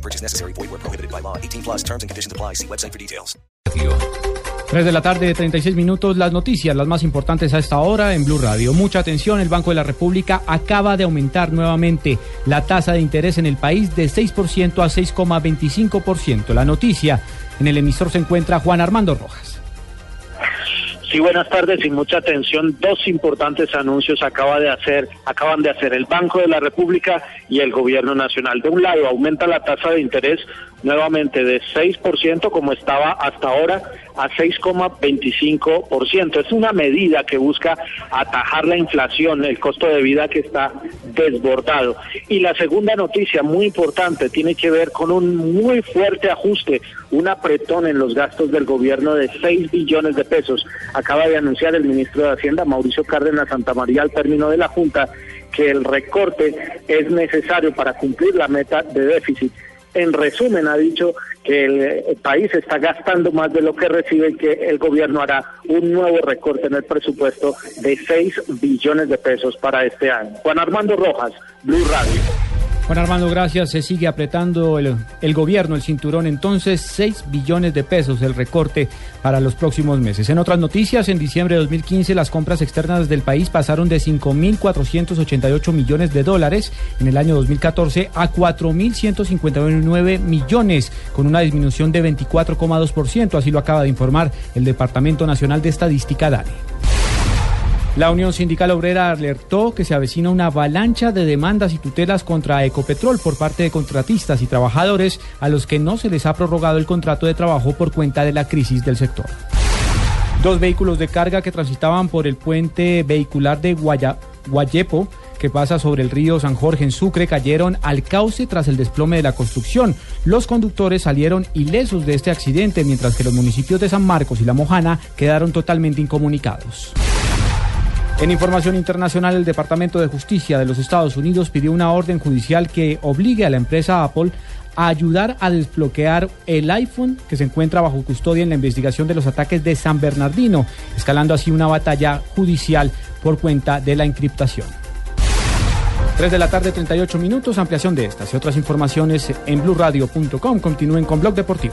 Purchase necessary. Void where prohibited by law. 18 plus terms and conditions apply. See website for details. 3 de la tarde, 36 minutos. Las noticias, las más importantes a esta hora en Blue Radio. Mucha atención, el Banco de la República acaba de aumentar nuevamente la tasa de interés en el país de 6% a 6,25%. La noticia, en el emisor se encuentra Juan Armando Rojas. Sí, buenas tardes y mucha atención. Dos importantes anuncios acaba de hacer, acaban de hacer el Banco de la República y el Gobierno Nacional. De un lado, aumenta la tasa de interés nuevamente de 6% como estaba hasta ahora a 6,25%. Es una medida que busca atajar la inflación, el costo de vida que está desbordado. Y la segunda noticia muy importante tiene que ver con un muy fuerte ajuste, un apretón en los gastos del gobierno de 6 billones de pesos. Acaba de anunciar el ministro de Hacienda, Mauricio Cárdenas Santa María, al término de la Junta, que el recorte es necesario para cumplir la meta de déficit. En resumen, ha dicho que el, país está gastando más de lo que recibe y que el gobierno hará un nuevo recorte en el presupuesto de 6 billones de pesos para este año. Juan Armando Rojas, Blue Radio. Juan Armando, gracias. Se sigue apretando el, gobierno, el cinturón. Entonces, 6 billones de pesos el recorte para los próximos meses. En otras noticias, en diciembre de 2015 las compras externas del país pasaron de 5.488 millones de dólares en el año 2014 a 4.159 millones, con una disminución de 24,2%. Así lo acaba de informar el Departamento Nacional de Estadística, DANE. La Unión Sindical Obrera alertó que se avecina una avalancha de demandas y tutelas contra Ecopetrol por parte de contratistas y trabajadores a los que no se les ha prorrogado el contrato de trabajo por cuenta de la crisis del sector. Dos vehículos de carga que transitaban por el puente vehicular de Guaya, Guayepo que pasa sobre el río San Jorge en Sucre cayeron al cauce tras el desplome de la construcción. Los conductores salieron ilesos de este accidente, mientras que los municipios de San Marcos y La Mojana quedaron totalmente incomunicados. En información internacional, el Departamento de Justicia de los Estados Unidos pidió una orden judicial que obligue a la empresa Apple a ayudar a desbloquear el iPhone que se encuentra bajo custodia en la investigación de los ataques de San Bernardino, escalando así una batalla judicial por cuenta de la encriptación. 3 de la tarde, 38 minutos, ampliación de estas y otras informaciones en blurradio.com. Continúen con Blog Deportivo.